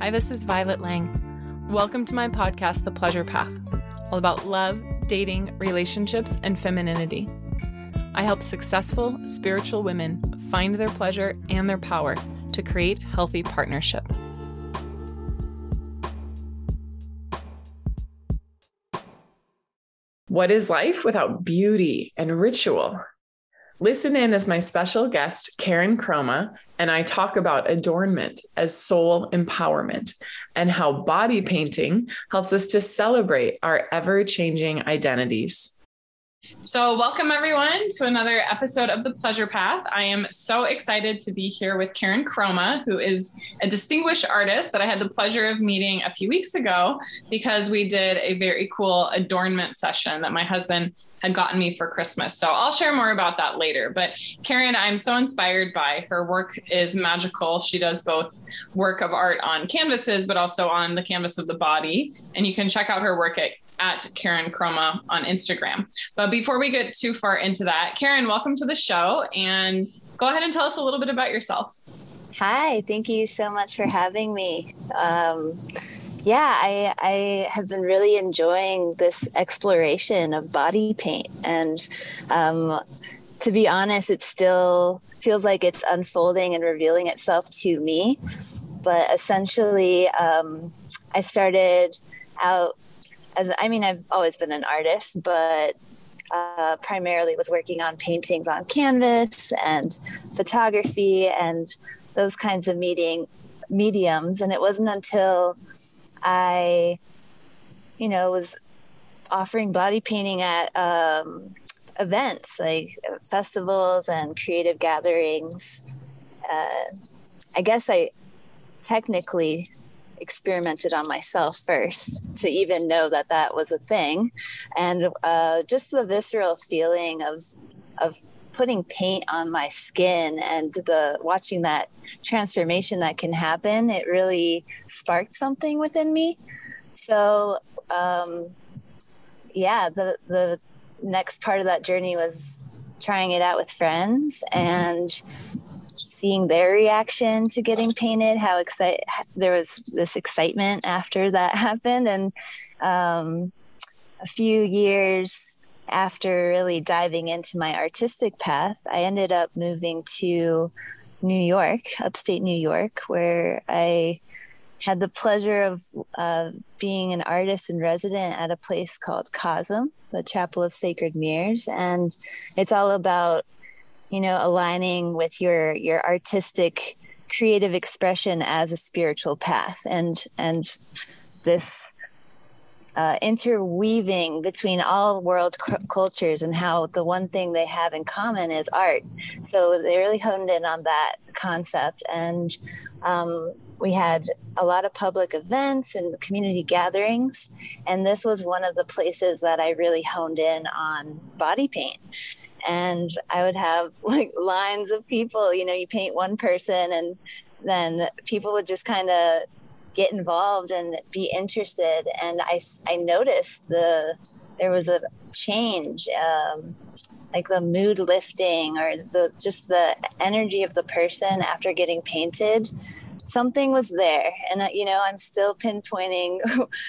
Hi, this is Violet Lang. Welcome to my podcast, The Pleasure Path, all about love, dating, relationships, and femininity. I help successful spiritual women find their pleasure and their power to create healthy partnership. What is life without beauty and ritual? Listen in as my special guest, Karen Chroma, and I talk about adornment as soul empowerment and how body painting helps us to celebrate our ever changing identities. So, welcome everyone to another episode of The Pleasure Path. I am so excited to be here with Karen Chroma, who is a distinguished artist that I had the pleasure of meeting a few weeks ago because we did a very cool adornment session that my husband had gotten me for Christmas. So I'll share more about that later. But Karen, I'm so inspired by her work is magical. She does both work of art on canvases, but also on the canvas of the body. And you can check out her work at at Karen Chroma on Instagram. But before we get too far into that, Karen, welcome to the show and go ahead and tell us a little bit about yourself. Hi, thank you so much for having me. Um, yeah, I, I have been really enjoying this exploration of body paint. And um, to be honest, it still feels like it's unfolding and revealing itself to me. But essentially, um, I started out as I mean, I've always been an artist, but uh, primarily was working on paintings on canvas and photography and those kinds of meeting mediums. And it wasn't until I, you know, was offering body painting at um, events like festivals and creative gatherings. Uh, I guess I technically experimented on myself first to even know that that was a thing, and uh, just the visceral feeling of of putting paint on my skin and the watching that transformation that can happen it really sparked something within me. So um, yeah the the next part of that journey was trying it out with friends and seeing their reaction to getting painted how excited there was this excitement after that happened. And um, a few years after really diving into my artistic path, I ended up moving to New York, upstate New York, where I had the pleasure of uh, being an artist in resident at a place called Cosm, the Chapel of Sacred Mirrors, and it's all about you know aligning with your your artistic creative expression as a spiritual path. And and this uh, interweaving between all world c- cultures and how the one thing they have in common is art. So they really honed in on that concept. And um, we had a lot of public events and community gatherings. And this was one of the places that I really honed in on body paint. And I would have like lines of people, you know, you paint one person and then people would just kind of get involved and be interested. And I, I noticed the there was a change, um, like the mood lifting or the just the energy of the person after getting painted. Something was there, and uh, you know I'm still pinpointing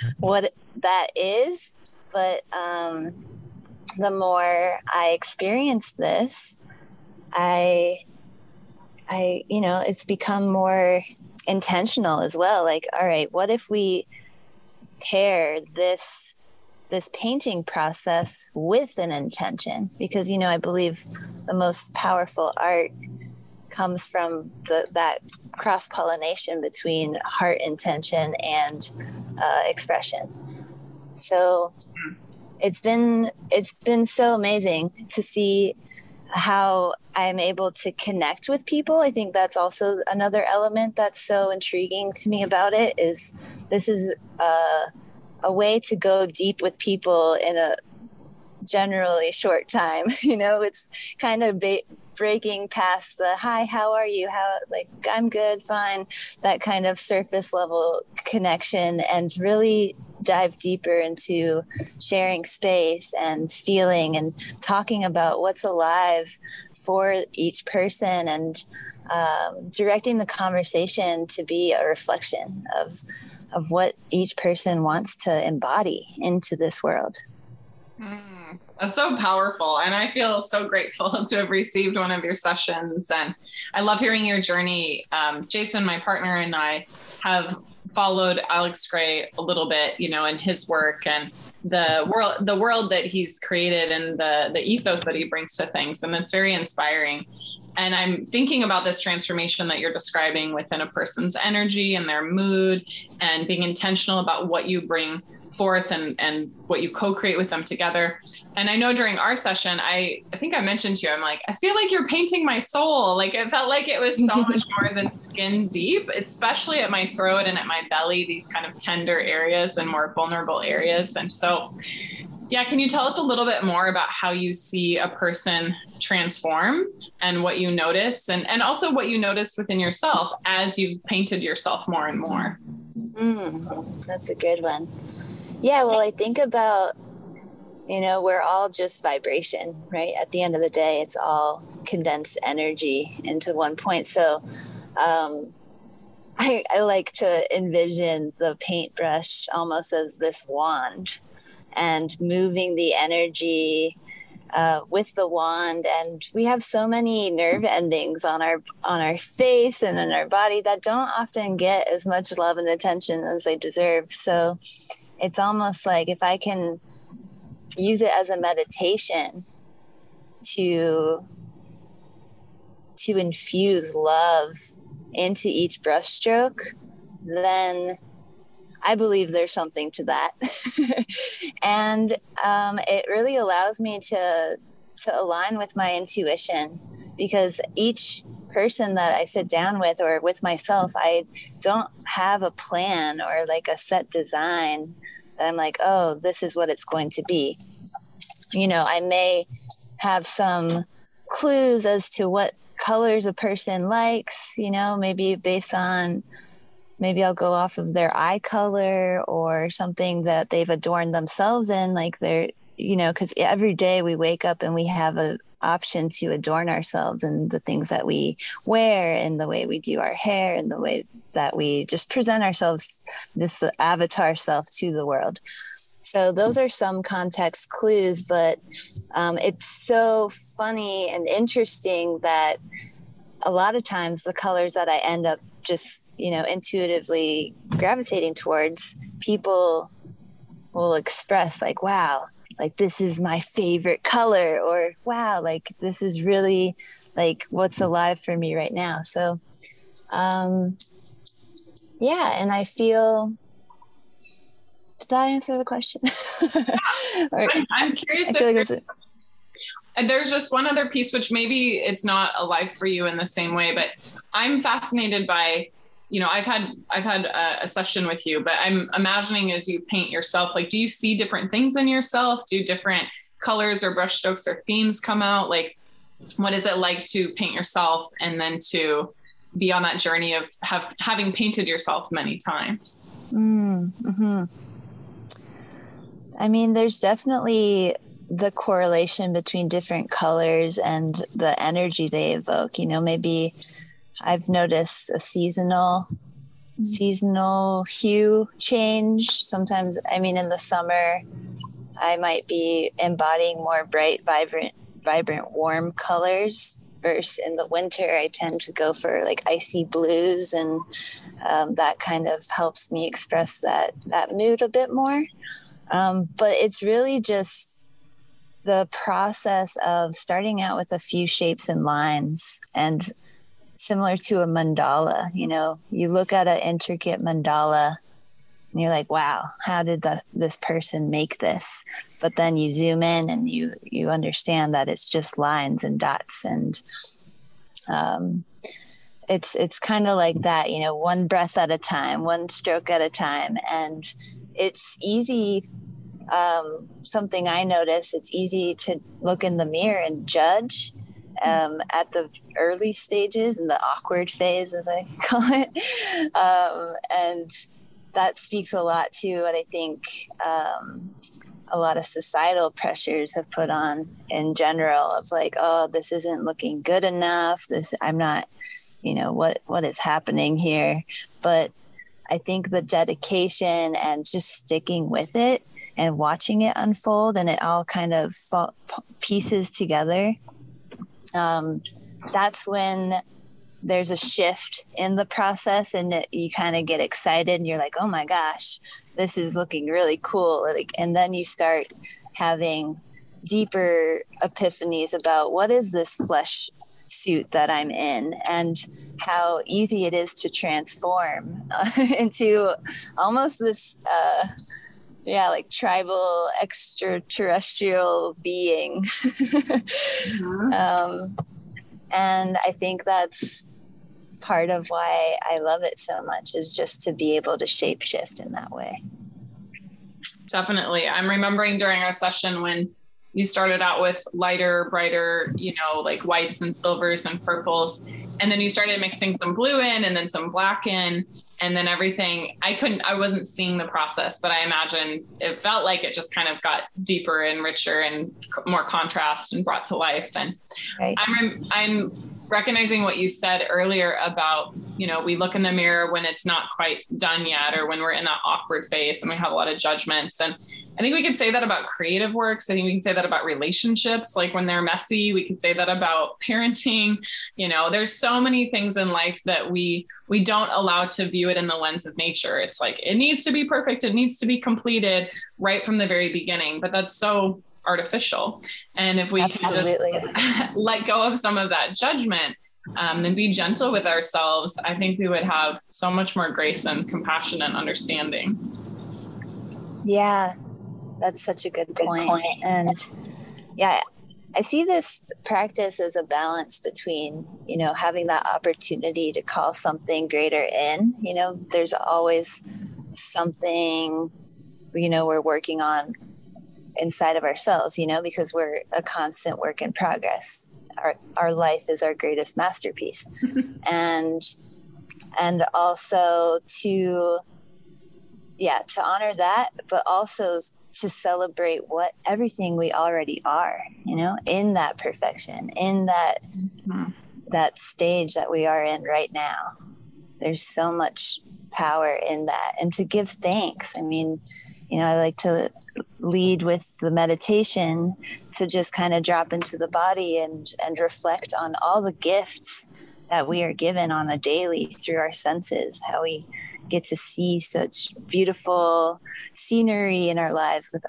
what that is. But um, the more I experience this, I I, you know, it's become more intentional as well. Like all right what if we pair this this painting process with an intention? Because you know i believe the most powerful art comes from the, that cross pollination between heart intention and uh, expression. So it's been it's been so amazing to see how I'm able to connect with people. I think that's also another element that's so intriguing to me about it is this is a, a way to go deep with people in a generally short time. You know, it's kind of ba- breaking past the hi, how are you? How like I'm good, fine, that kind of surface level connection and really dive deeper into sharing space and feeling and talking about what's alive for each person and um, directing the conversation to be a reflection of of what each person wants to embody into this world. Mm, that's so powerful. And I feel so grateful to have received one of your sessions. And I love hearing your journey. Um, Jason, my partner, and I have followed Alex Grey a little bit, you know, in his work and the world the world that he's created and the the ethos that he brings to things. And it's very inspiring. And i'm thinking about this transformation that you're describing within a person's energy and their mood and being intentional about what you bring forth and and what you co-create with them together. And i know during our session i i think i mentioned to you i'm like i feel like you're painting my soul. Like it felt like it was so much more than skin deep especially at my throat and at my belly these kind of tender areas and more vulnerable areas. And so yeah can you tell us a little bit more about how you see a person transform and what you notice and and also what you notice within yourself as you've painted yourself more and more? Mm, that's a good one yeah, well, I think about, you know, we're all just vibration, right? At the end of the day, it's all condensed energy into one point. So um, I, I like to envision the paintbrush almost as this wand and moving the energy uh, with the wand and we have so many nerve endings on our on our face and in our body that don't often get as much love and attention as they deserve so it's almost like if I can use it as a meditation to to infuse love into each brushstroke, then I believe there's something to that. and um, it really allows me to to align with my intuition because each person that I sit down with or with myself, I don't have a plan or like a set design. I'm like, oh, this is what it's going to be. You know, I may have some clues as to what colors a person likes, you know, maybe based on maybe I'll go off of their eye color or something that they've adorned themselves in, like they're, you know, because every day we wake up and we have a option to adorn ourselves and the things that we wear and the way we do our hair and the way that we just present ourselves this avatar self to the world. So those are some context clues but um, it's so funny and interesting that a lot of times the colors that i end up just you know intuitively gravitating towards people will express like wow like this is my favorite color or wow like this is really like what's alive for me right now. So um yeah and i feel did that answer the question? Or, I'm, I'm, curious like there's, and there's just one other piece which maybe it's not alive for you in the same way but i'm fascinated by you know i've had i've had a, a, session with you but i'm imagining as you paint yourself like do you see different things in yourself? Do different colors or brushstrokes or themes come out? Like what is it like to paint yourself and then to be on that journey of have having painted yourself many times? Mm, hmm i mean there's definitely the correlation between different colors and the energy they evoke you know maybe I've noticed a seasonal mm-hmm. seasonal hue change. Sometimes, I mean, in the summer, I might be embodying more bright, vibrant, vibrant, warm colors. Versus in the winter, I tend to go for like icy blues, and um, that kind of helps me express that that mood a bit more. Um, but it's really just the process of starting out with a few shapes and lines and similar to a mandala. You know, you look at an intricate mandala and you're like, wow, how did the, this person make this? But then you zoom in and you you understand that it's just lines and dots and um, it's it's kind of like that, you know, one breath at a time, one stroke at a time, and it's easy. Um, something I notice, it's easy to look in the mirror and judge um, at the early stages in the awkward phase, as I call it. Um, and that speaks a lot to what I think um, a lot of societal pressures have put on in general of like, oh, this isn't looking good enough. This, I'm not, you know what what is happening here but i think the dedication and just sticking with it and watching it unfold and it all kind of pieces together um, that's when there's a shift in the process and it, you kind of get excited and you're like oh my gosh this is looking really cool. Like and then you start having deeper epiphanies about what is this flesh suit that I'm in and how easy it is to transform into almost this, uh, yeah, like tribal extraterrestrial being. mm-hmm. um, and I think that's part of why I love it so much is just to be able to shapeshift in that way. Definitely. I'm remembering during our session when you started out with lighter, brighter, you know, like whites and silvers and purples. And then you started mixing some blue in and then some black in. And then everything, I couldn't, I wasn't seeing the process, but I imagine it felt like it just kind of got deeper and richer and more contrast and brought to life. And right. I'm, I'm recognizing what you said earlier about you know we look in the mirror when it's not quite done yet or when we're in that awkward phase and we have a lot of judgments. And i think we could say that about creative works. I think we can say that about relationships like when they're messy we could say that about parenting. You know there's so many things in life that we we don't allow to view it in the lens of nature. It's like it needs to be perfect. It needs to be completed right from the very beginning. But that's so artificial. And if we Absolutely. can just let go of some of that judgment um, and be gentle with ourselves, I think we would have so much more grace and compassion and understanding. Yeah, that's such a good point. point. And yeah, I see this practice as a balance between, you know, having that opportunity to call something greater in. You know, there's always something, you know, we're working on inside of ourselves, you know, because we're a constant work in progress. Our our life is our greatest masterpiece. and and also to yeah, to honor that, but also to celebrate what everything we already are, you know, in that perfection, in that mm-hmm. that stage that we are in right now. There's so much power in that and to give thanks. I mean, you know, I like to lead with the meditation to just kind of drop into the body and and reflect on all the gifts that we are given on a daily through our senses, how we get to see such beautiful scenery in our lives with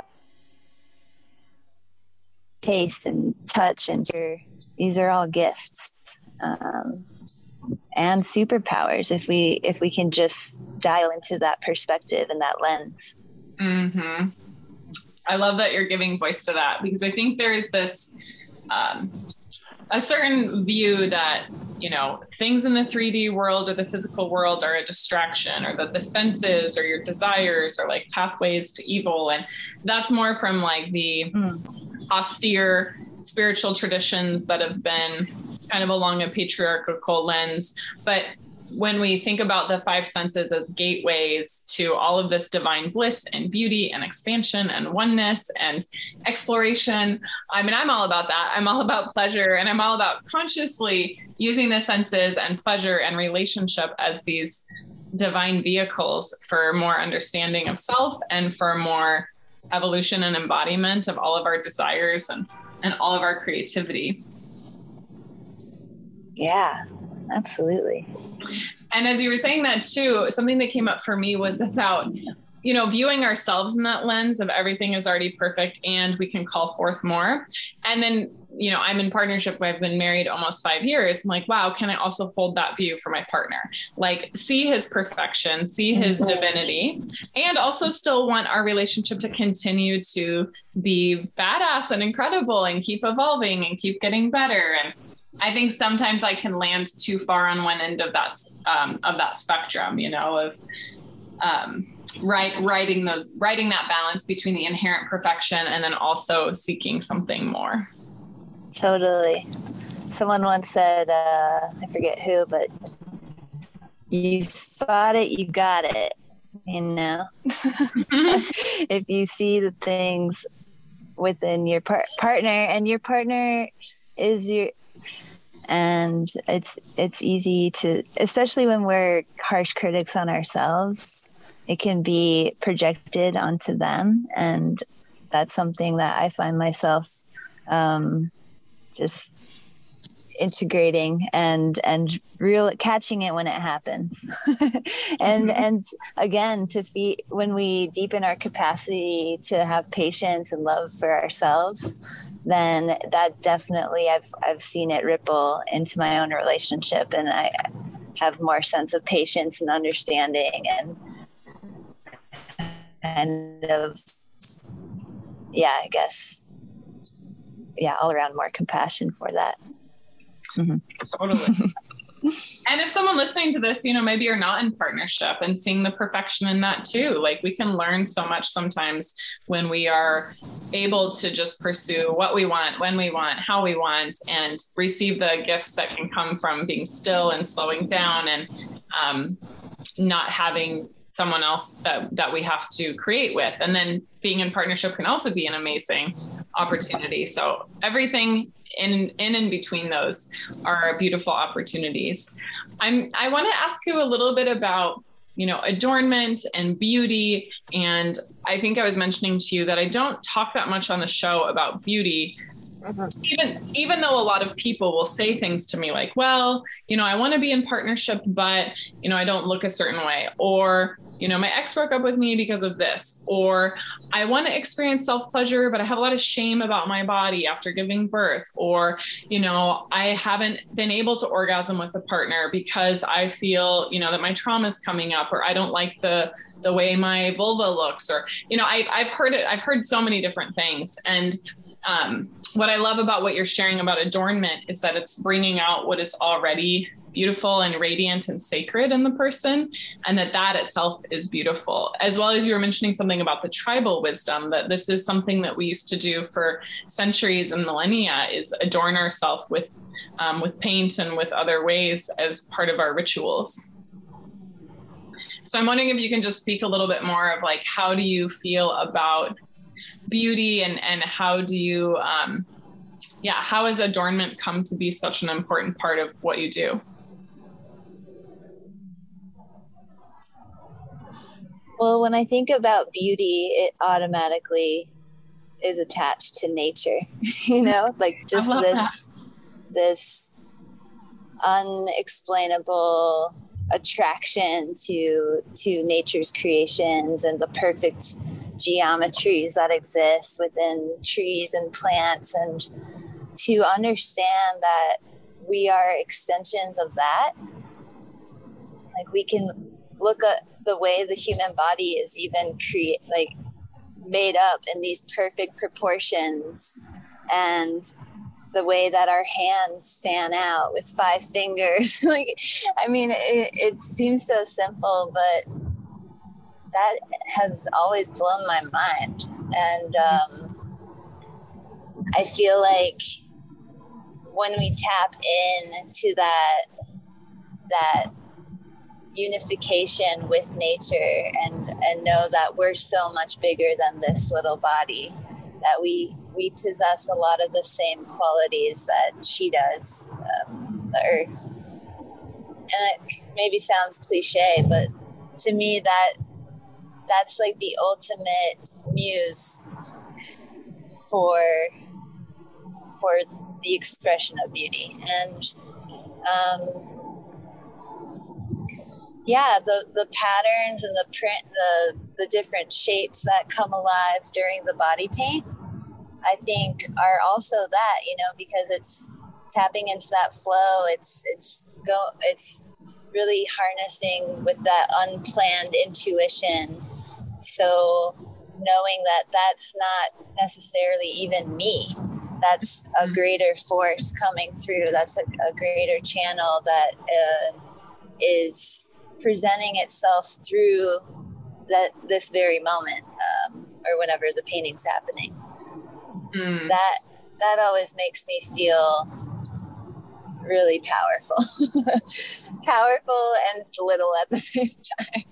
taste and touch and hear. These are all gifts. Um, and superpowers if we if we can just dial into that perspective and that lens Mm-hmm. I love that you're giving voice to that because I think there's this um, a certain view that you know things in the 3D world or the physical world are a distraction, or that the senses or your desires are like pathways to evil, and that's more from like the mm. austere spiritual traditions that have been kind of along a patriarchal lens, but when we think about the five senses as gateways to all of this divine bliss and beauty and expansion and oneness and exploration, I mean, I'm all about that. I'm all about pleasure and I'm all about consciously using the senses and pleasure and relationship as these divine vehicles for more understanding of self and for more evolution and embodiment of all of our desires and, and all of our creativity. Yeah, absolutely. And as you were saying that too, something that came up for me was about, you know, viewing ourselves in that lens of everything is already perfect and we can call forth more. And then, you know, I'm in partnership. I've been married almost five years. I'm like, wow, can I also hold that view for my partner? Like, see his perfection, see his mm-hmm. divinity, and also still want our relationship to continue to be badass and incredible and keep evolving and keep getting better. And I think sometimes I can land too far on one end of that um, of that spectrum, you know, of um, right writing those writing that balance between the inherent perfection and then also seeking something more. Totally. Someone once said, uh, I forget who, but you spot it, you got it. You know, if you see the things within your par- partner, and your partner is your and it's it's easy to especially when we're harsh critics on ourselves it can be projected onto them and that's something that i find myself um, just integrating and and real catching it when it happens and mm-hmm. and again to feed when we deepen our capacity to have patience and love for ourselves then that definitely I've I've seen it ripple into my own relationship and I have more sense of patience and understanding and and of yeah, I guess yeah, all around more compassion for that. Mm-hmm. Totally. and if someone listening to this, you know, maybe you're not in partnership and seeing the perfection in that too. Like we can learn so much sometimes when we are able to just pursue what we want, when we want, how we want, and receive the gifts that can come from being still and slowing down and um, not having someone else that, that we have to create with. And then being in partnership can also be an amazing opportunity. So everything in in and between those are beautiful opportunities. I'm I want to ask you a little bit about you know adornment and beauty and I think I was mentioning to you that I don't talk that much on the show about beauty Mm-hmm. Even even though a lot of people will say things to me like, well, you know, I want to be in partnership, but you know, I don't look a certain way, or you know, my ex broke up with me because of this, or I want to experience self pleasure, but I have a lot of shame about my body after giving birth, or you know, I haven't been able to orgasm with a partner because I feel, you know, that my trauma is coming up, or I don't like the the way my vulva looks, or you know, I, I've heard it. I've heard so many different things, and um, what I love about what you're sharing about adornment is that it's bringing out what is already beautiful and radiant and sacred in the person and that that itself is beautiful. As well as you were mentioning something about the tribal wisdom that this is something that we used to do for centuries and millennia is adorn ourselves with um, with paint and with other ways as part of our rituals. So i'm wondering if you can just speak a little bit more of like how do you feel about beauty and and how do you um, yeah how has adornment come to be such an important part of what you do well when i think about beauty it automatically is attached to nature you know like just this that. this unexplainable attraction to to nature's creations and the perfect geometries that exist within trees and plants and to understand that we are extensions of that. Like we can look at the way the human body is even create like made up in these perfect proportions and the way that our hands fan out with five fingers. Like i mean it, it seems so simple but that has always blown my mind. And um, I feel like when we tap into that, that unification with nature and, and know that we're so much bigger than this little body, that we, we possess a lot of the same qualities that she does, um, the earth. And it maybe sounds cliche, but to me, that that's like the ultimate muse for for the expression of beauty. And um, yeah the the patterns and the print the the different shapes that come alive during the body paint i think are also that you know because it's tapping into that flow. It's it's go it's really harnessing with that unplanned intuition so knowing that that's not necessarily even me, that's a mm-hmm. greater force coming through. That's a, a greater channel that uh, is presenting itself through that this very moment um, or whenever the painting's happening. Mm. That that always makes me feel really powerful, powerful and little at the same time.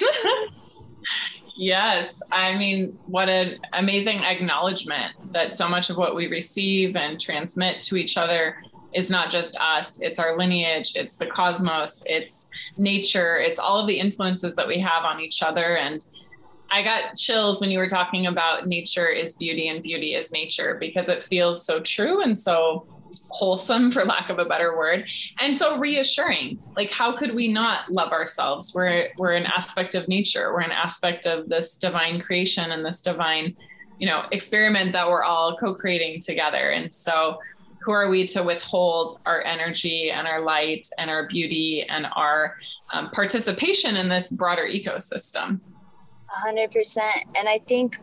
Yes. I mean, what an amazing acknowledgement that so much of what we receive and transmit to each other is not just us, it's our lineage, it's the cosmos, it's nature, it's all of the influences that we have on each other. And I got chills when you were talking about nature is beauty and beauty is nature because it feels so true and so wholesome for lack of a better word and so reassuring. Like how could we not love ourselves? We're we're an aspect of nature. We're an aspect of this divine creation and this divine you know experiment that we're all co-creating together. And so who are we to withhold our energy and our light and our beauty and our um, participation in this broader ecosystem? 100% and i think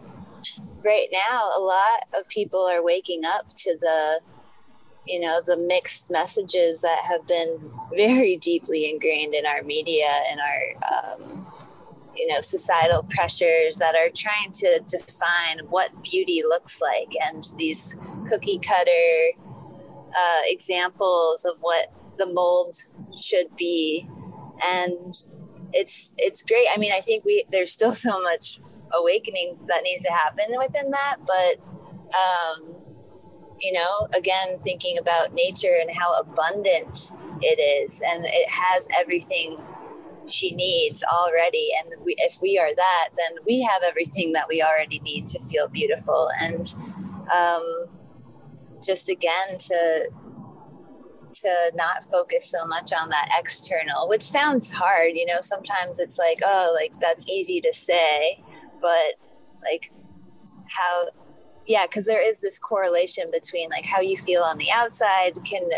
right now a lot of people are waking up to the you know the mixed messages that have been very deeply ingrained in our media and our um, you know societal pressures that are trying to define what beauty looks like. And these cookie cutter uh, examples of what the mold should be. And it's it's great. I mean i think we there's still so much awakening that needs to happen within that but um, you know, again, thinking about nature and how abundant it is, and it has everything she needs already. And we, if we are that, then we have everything that we already need to feel beautiful. And um, just again, to to not focus so much on that external, which sounds hard, you know, sometimes it's like, oh, like that's easy to say, but like how yeah because there is this correlation between like how you feel on the outside can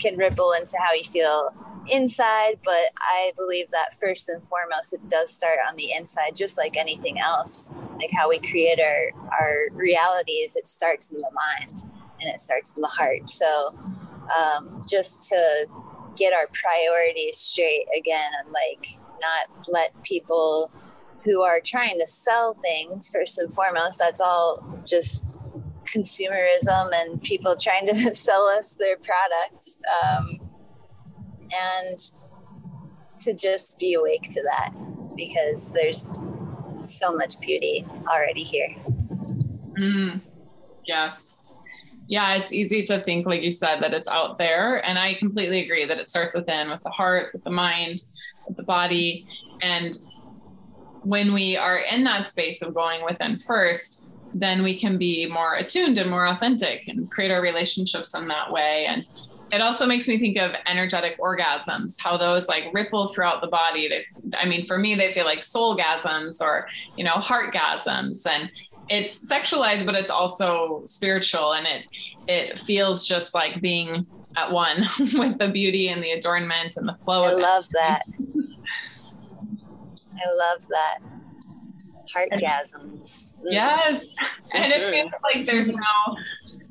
can ripple into how you feel inside but i believe that first and foremost it does start on the inside just like anything else. Like how we create our our realities it starts in the mind and it starts in the heart. So um, just to get our priorities straight again and like not let people who are trying to sell things first and foremost. That's all just consumerism and people trying to sell us their products. Um, and to just be awake to that because there's so much beauty already here. Mm, yes. Yeah, it's easy to think, like you said, that it's out there. And I completely agree that it starts within, with the heart, with the mind, with the body. And when we are in that space of going within first, then we can be more attuned and more authentic and create our relationships in that way. And it also makes me think of energetic orgasms, how those like ripple throughout the body. They, I mean, for me, they feel like soul gasms or, you know, heart gasms. And it's sexualized, but it's also spiritual. And it, it feels just like being at one with the beauty and the adornment and the flow. I love that. I love that. Heartgasms. Yes. And it feels like there's no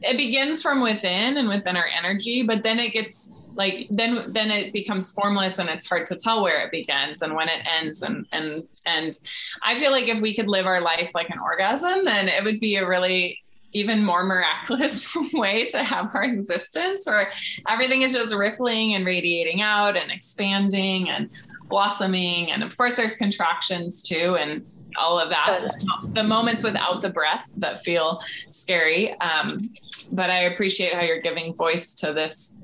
it begins from within and within our energy, but then it gets like then then it becomes formless and it's hard to tell where it begins and when it ends and and and I feel like if we could live our life like an orgasm, then it would be a really even more miraculous way to have our existence where everything is just rippling and radiating out and expanding and blossoming and of course there's contractions too and all of that. The moments without the breath that feel scary um, but i appreciate how you're giving voice to this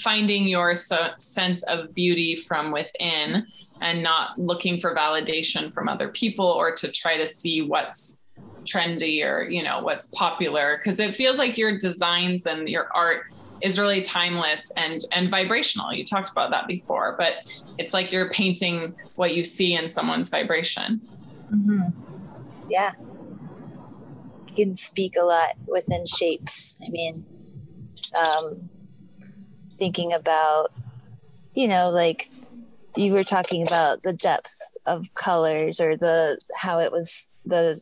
finding your so- sense of beauty from within and not looking for validation from other people or to try to see what's trendy or you know what's popular because it feels like your designs and your art is really timeless and and vibrational. You talked about that before but it's like you're painting what you see in someone's vibration. Mm-hmm. yeah. You can speak a lot within shapes. I mean um, thinking about you know like you were talking about the depth of colors or the how it was the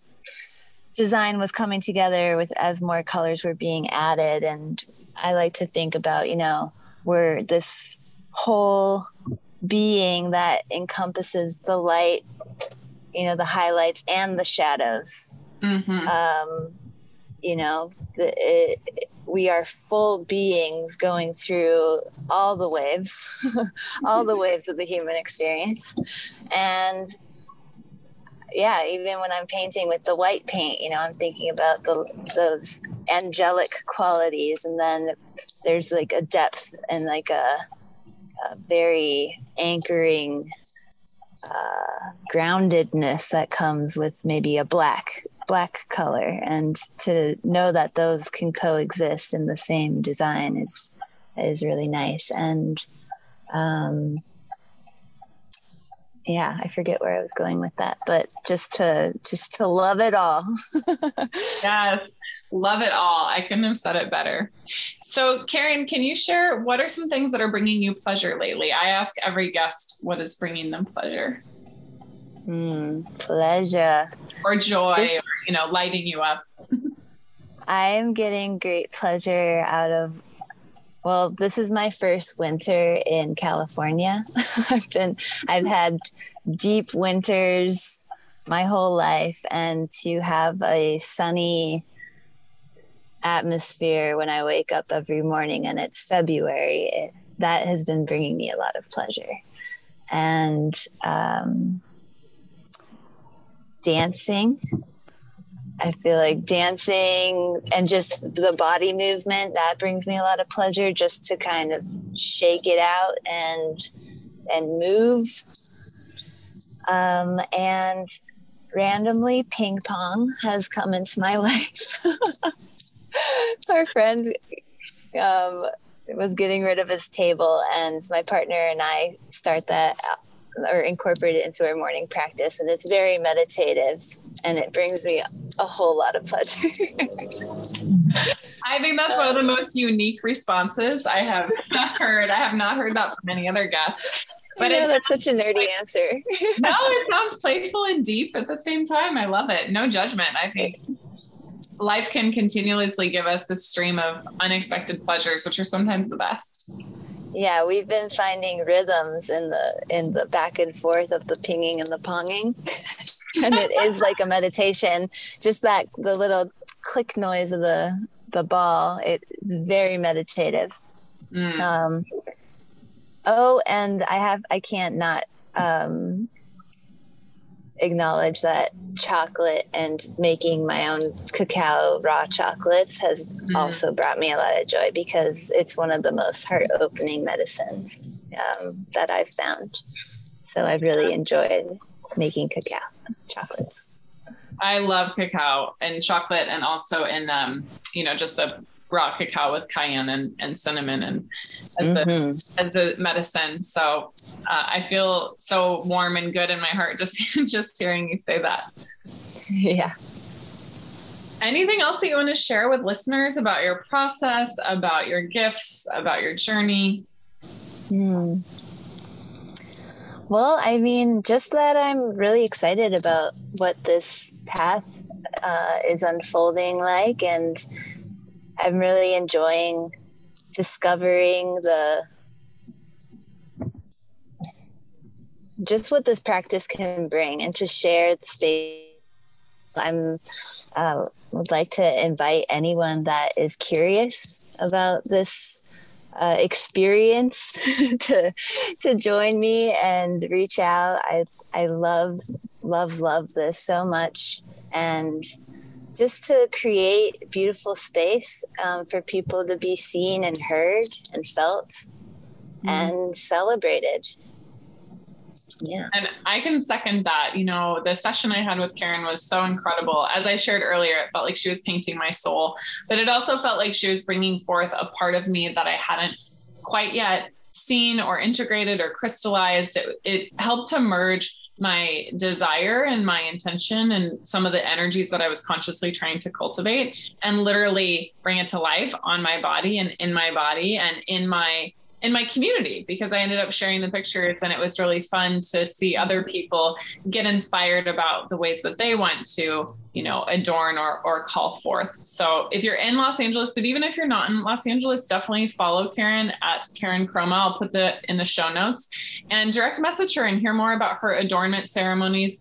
design was coming together with as more colors were being added. And i like to think about you know we're this whole being that encompasses the light you know the highlights and the shadows. Mm-hmm. um you know the, it, we are full beings going through all the waves all the waves of the human experience. And yeah, even when I'm painting with the white paint, you know, I'm thinking about the those angelic qualities, and then there's like a depth and like a, a very anchoring uh, groundedness that comes with maybe a black black color. And to know that those can coexist in the same design is is really nice. And um yeah i forget where i was going with that but just to just to love it all. Yes love it all. I couldn't have said it better. So karen can you share what are some things that are bringing you pleasure lately? I ask every guest what is bringing them pleasure. Mm, pleasure. Or joy this, or you know lighting you up. I'm getting great pleasure out of well, this is my first winter in California. I've been I've had deep winters my whole life and to have a sunny atmosphere when I wake up every morning and it's February, it, that has been bringing me a lot of pleasure. And um, dancing I feel like dancing and just the body movement that brings me a lot of pleasure just to kind of shake it out and and move. Um, and randomly, ping pong has come into my life. Our friend um, was getting rid of his table, and my partner and I start that or incorporate it into our morning practice, and it's very meditative and it brings me a whole lot of pleasure. I think that's one of the most unique responses I have heard. I have not heard that from any other guest. But know, that's such a nerdy answer. no, it sounds playful and deep at the same time. I love it. No judgment. I think life can continuously give us this stream of unexpected pleasures, which are sometimes the best. Yeah, we've been finding rhythms in the in the back and forth of the pinging and the ponging. and it is like a meditation. Just that the little click noise of the the ball. It's very meditative. Mm. Um, oh, and I have I can't not um, acknowledge that chocolate and making my own cacao raw chocolates has mm. also brought me a lot of joy because it's one of the most heart opening medicines um, that I've found. So I've really enjoyed making cacao chocolates. I love cacao and chocolate, and also in um, you know just a raw cacao with cayenne and, and cinnamon and as, mm-hmm. as the medicine. So uh, I feel so warm and good in my heart just just hearing you say that. Yeah. Anything else that you want to share with listeners about your process, about your gifts, about your journey? Hmm. Well, I mean, just that I'm really excited about what this path uh, is unfolding like, and I'm really enjoying discovering the just what this practice can bring, and to share the space. I'm uh, would like to invite anyone that is curious about this uh, experience to to join me and reach out. I I love love love this so much, and just to create beautiful space um, for people to be seen and heard and felt mm-hmm. and celebrated yeah. And I can second that. You know, the session I had with Karen was so incredible. As I shared earlier, it felt like she was painting my soul, but it also felt like she was bringing forth a part of me that I hadn't quite yet seen or integrated or crystallized. It, it helped to merge my desire and my intention and some of the energies that I was consciously trying to cultivate and literally bring it to life on my body and in my body and in my in my community because I ended up sharing the pictures and it was really fun to see other people get inspired about the ways that they want to, you know, adorn or, or call forth. So if you're in Los Angeles, but even if you're not in Los Angeles, definitely follow Karen at Karen Chroma. I'll put the in the show notes and direct message her and hear more about her adornment ceremonies.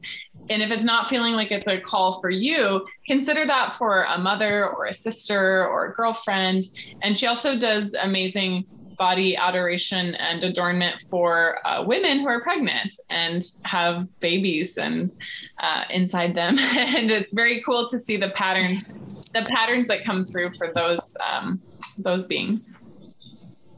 And if it's not feeling like it's a call for you, consider that for a mother or a sister or a girlfriend. And she also does amazing body adoration and adornment for uh, women who are pregnant and have babies and uh, inside them. And it's very cool to see the patterns the patterns that come through for those um, those beings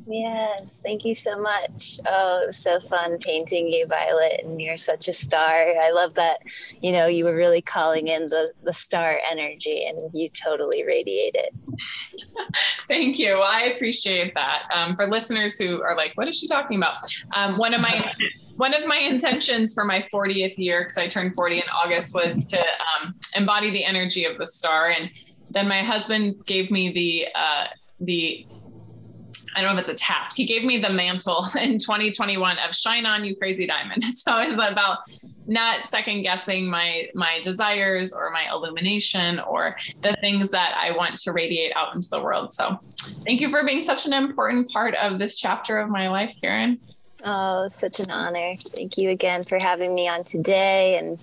Yes, thank you so much. Oh, so fun painting you, Violet, and you're such a star. I love that, you know, you were really calling in the, the star energy and you totally radiate it. thank you. I appreciate that. Um, for listeners who are like, what is she talking about? Um, one of my one of my intentions for my 40th year, because I turned 40 in August, was to um, embody the energy of the star. And then my husband gave me the uh, the I don't know if it's a task. He gave me the mantle in 2021 of shine on you crazy diamond. So it's about not second guessing my my desires or my illumination or the things that I want to radiate out into the world. So thank you for being such an important part of this chapter of my life, Karen. Oh, such an honor. Thank you again for having me on today. And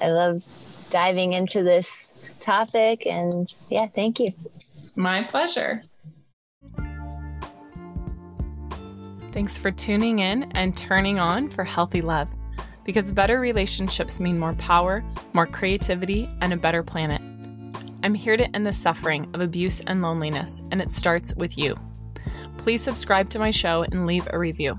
I love diving into this topic. And yeah, thank you. My pleasure. Thanks for tuning in and turning on for healthy love. Because better relationships mean more power, more creativity, and a better planet. I'm here to end the suffering of abuse and loneliness, and it starts with you. Please subscribe to my show and leave a review.